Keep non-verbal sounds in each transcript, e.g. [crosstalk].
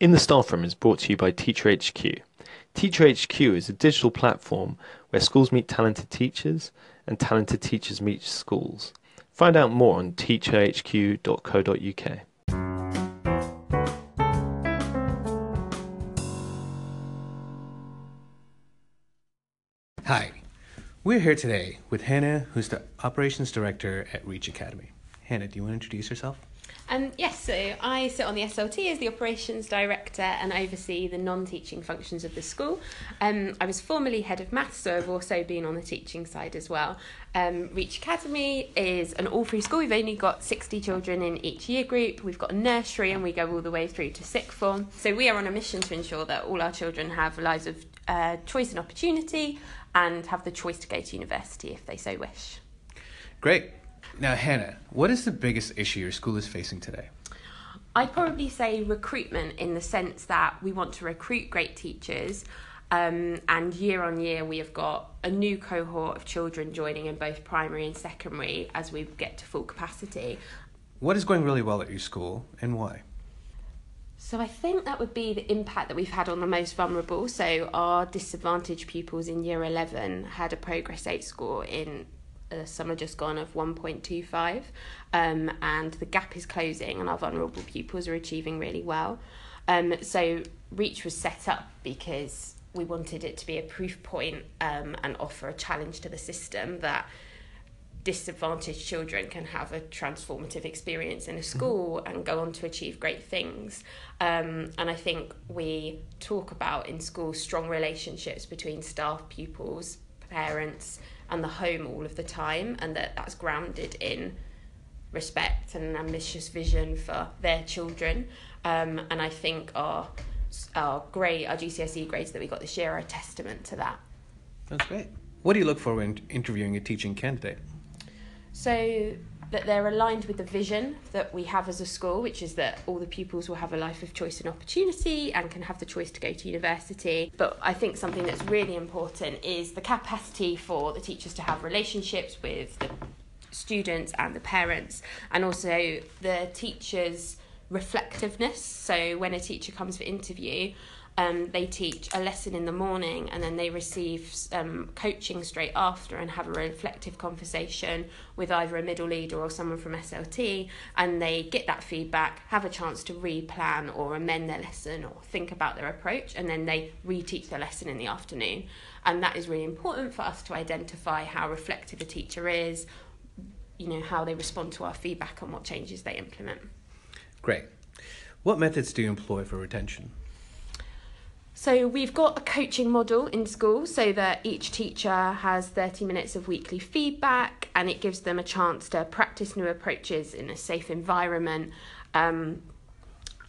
In the Staff Room is brought to you by Teacher HQ. Teacher HQ is a digital platform where schools meet talented teachers and talented teachers meet schools. Find out more on teacherhq.co.uk. Hi, we're here today with Hannah, who's the Operations Director at Reach Academy. Hannah, do you want to introduce yourself? Um, yes, so I sit on the SLT as the operations director and oversee the non teaching functions of the school. Um, I was formerly head of maths, so I've also been on the teaching side as well. Um, Reach Academy is an all free school. We've only got 60 children in each year group. We've got a nursery and we go all the way through to sixth form. So we are on a mission to ensure that all our children have lives of uh, choice and opportunity and have the choice to go to university if they so wish. Great. Now, Hannah, what is the biggest issue your school is facing today? I'd probably say recruitment in the sense that we want to recruit great teachers. Um, and year on year, we have got a new cohort of children joining in both primary and secondary as we get to full capacity. What is going really well at your school and why? So, I think that would be the impact that we've had on the most vulnerable. So, our disadvantaged pupils in year 11 had a Progress 8 score in a summer just gone of 1.25 um, and the gap is closing and our vulnerable pupils are achieving really well um, so reach was set up because we wanted it to be a proof point um, and offer a challenge to the system that disadvantaged children can have a transformative experience in a mm-hmm. school and go on to achieve great things. Um, and I think we talk about in school strong relationships between staff, pupils, parents, and the home all of the time, and that that's grounded in respect and an ambitious vision for their children. Um, and I think our our grade, our GCSE grades that we got this year are a testament to that. That's great. What do you look for when interviewing a teaching candidate? So that they're aligned with the vision that we have as a school, which is that all the pupils will have a life of choice and opportunity and can have the choice to go to university. But I think something that's really important is the capacity for the teachers to have relationships with the students and the parents, and also the teachers' reflectiveness. So when a teacher comes for interview, um, they teach a lesson in the morning and then they receive um, coaching straight after and have a reflective conversation with either a middle leader or someone from SLT and they get that feedback, have a chance to replan or amend their lesson or think about their approach and then they reteach the lesson in the afternoon. And that is really important for us to identify how reflective a teacher is, you know, how they respond to our feedback and what changes they implement. Great. What methods do you employ for retention? So we've got a coaching model in school so that each teacher has 30 minutes of weekly feedback and it gives them a chance to practice new approaches in a safe environment. Um,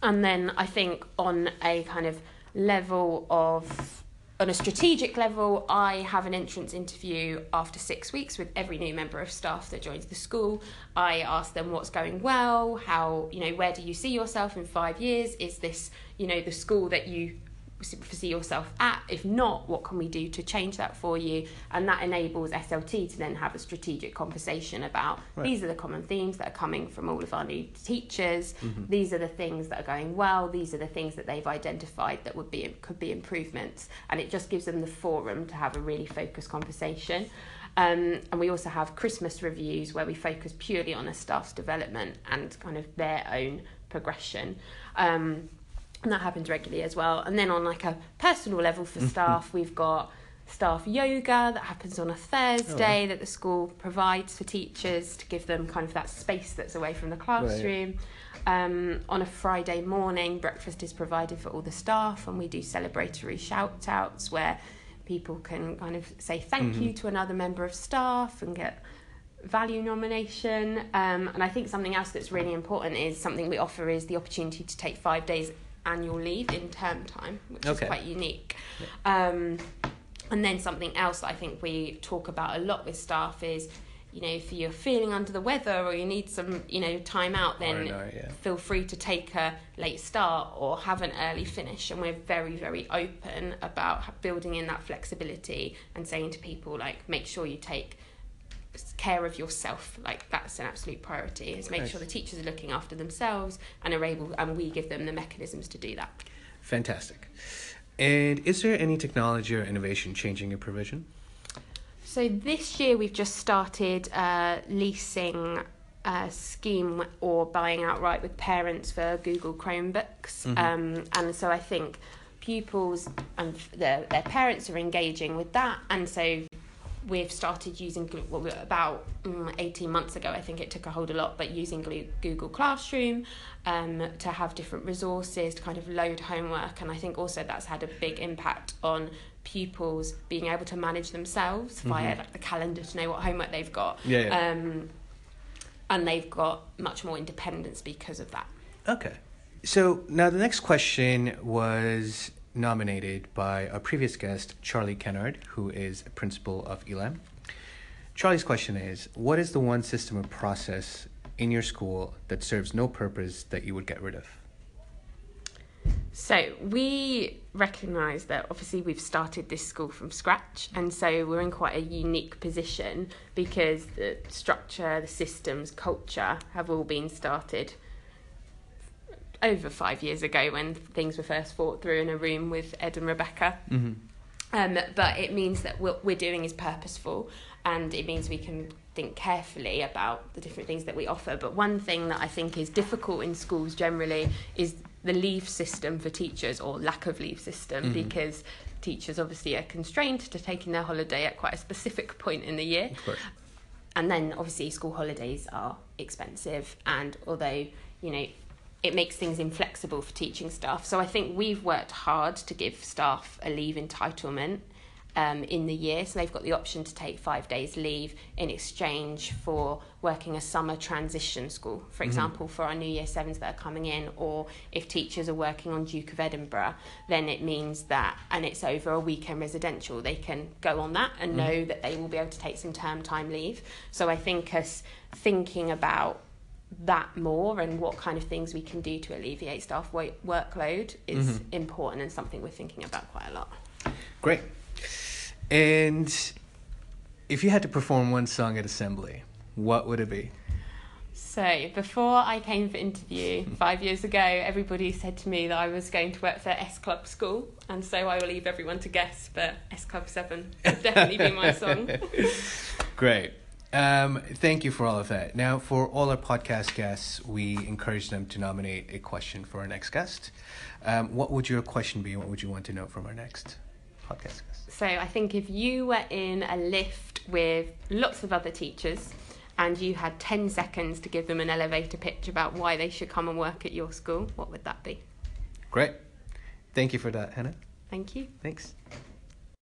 and then I think on a kind of level of on a strategic level, I have an entrance interview after six weeks with every new member of staff that joins the school. I ask them what's going well, how, you know, where do you see yourself in five years? Is this, you know, the school that you foresee yourself at? If not, what can we do to change that for you? And that enables SLT to then have a strategic conversation about right. these are the common themes that are coming from all of our new teachers. Mm-hmm. These are the things that are going well. These are the things that they've identified that would be could be improvements. And it just gives them the forum to have a really focused conversation. Um, and we also have Christmas reviews where we focus purely on a staff's development and kind of their own progression. Um, and that happens regularly as well. And then on like a personal level for staff, we've got staff yoga that happens on a Thursday oh. that the school provides for teachers to give them kind of that space that's away from the classroom. Right. Um, on a Friday morning, breakfast is provided for all the staff, and we do celebratory shout outs where people can kind of say thank mm-hmm. you to another member of staff and get value nomination. Um, and I think something else that's really important is something we offer is the opportunity to take five days annual leave in term time, which okay. is quite unique. Yeah. Um, and then something else that I think we talk about a lot with staff is, you know, if you're feeling under the weather or you need some, you know, time out, then yeah. feel free to take a late start or have an early finish. And we're very, very open about building in that flexibility and saying to people, like, make sure you take care of yourself like that's an absolute priority is make sure the teachers are looking after themselves and are able and we give them the mechanisms to do that Fantastic. And is there any technology or innovation changing your provision? So this year we've just started a leasing uh, scheme or buying outright with parents for Google Chromebooks, Mhm. um, and so I think pupils and their their parents are engaging with that, and so we've started using well, about mm, 18 months ago i think it took a hold a lot but using google classroom um, to have different resources to kind of load homework and i think also that's had a big impact on pupils being able to manage themselves via Mhm. like the calendar to know what homework they've got Yeah, yeah. um, and they've got much more independence because of that Okay. So now the next question was nominated by our previous guest, Charlie Kennard, who is principal of ELAM. Charlie's question is What is the one system or process in your school that serves no purpose that you would get rid of? So we recognise that obviously we've started this school from scratch, and so we're in quite a unique position because the structure, the systems, culture have all been started over five years ago when things were first thought through in a room with Ed and Rebecca. Mm-hmm. Um, but it means that what we're doing is purposeful and it means we can think carefully about the different things that we offer. But one thing that I think is difficult in schools generally is the leave system for teachers or lack of leave system Mhm. because teachers obviously are constrained to taking their holiday at quite a specific point in the year. And then obviously school holidays are expensive and although, you know, it makes things inflexible for teaching staff. So I think we've worked hard to give staff a leave entitlement um, in the year. So they've got the option to take five days leave in exchange for working a summer transition school, for Mhm. example, for our new year sevens that are coming in, or if teachers are working on Duke of Edinburgh, then it means that, and it's over a weekend residential, they can go on that and Mhm. know that they will be able to take some term time leave. So I think us thinking about that more and what kind of things we can do to alleviate staff wo- workload is Mhm. important and something we're thinking about quite a lot. Great. And if you had to perform one song at assembly, what would it be? So before I came for interview [laughs] five years ago, everybody said to me that I was going to work for S Club School, and so I will leave everyone to guess. But S Club Seven would definitely be my song. [laughs] Great. Um, thank you for all of that. Now, for all our podcast guests, we encourage them to nominate a question for our next guest. Um, what would your question be? What would you want to know from our next podcast guest? So I think if you were in a lift with lots of other teachers and you had 10 seconds to give them an elevator pitch about why they should come and work at your school, what would that be? Great. Thank you for that, Hannah. Thank you. Thanks.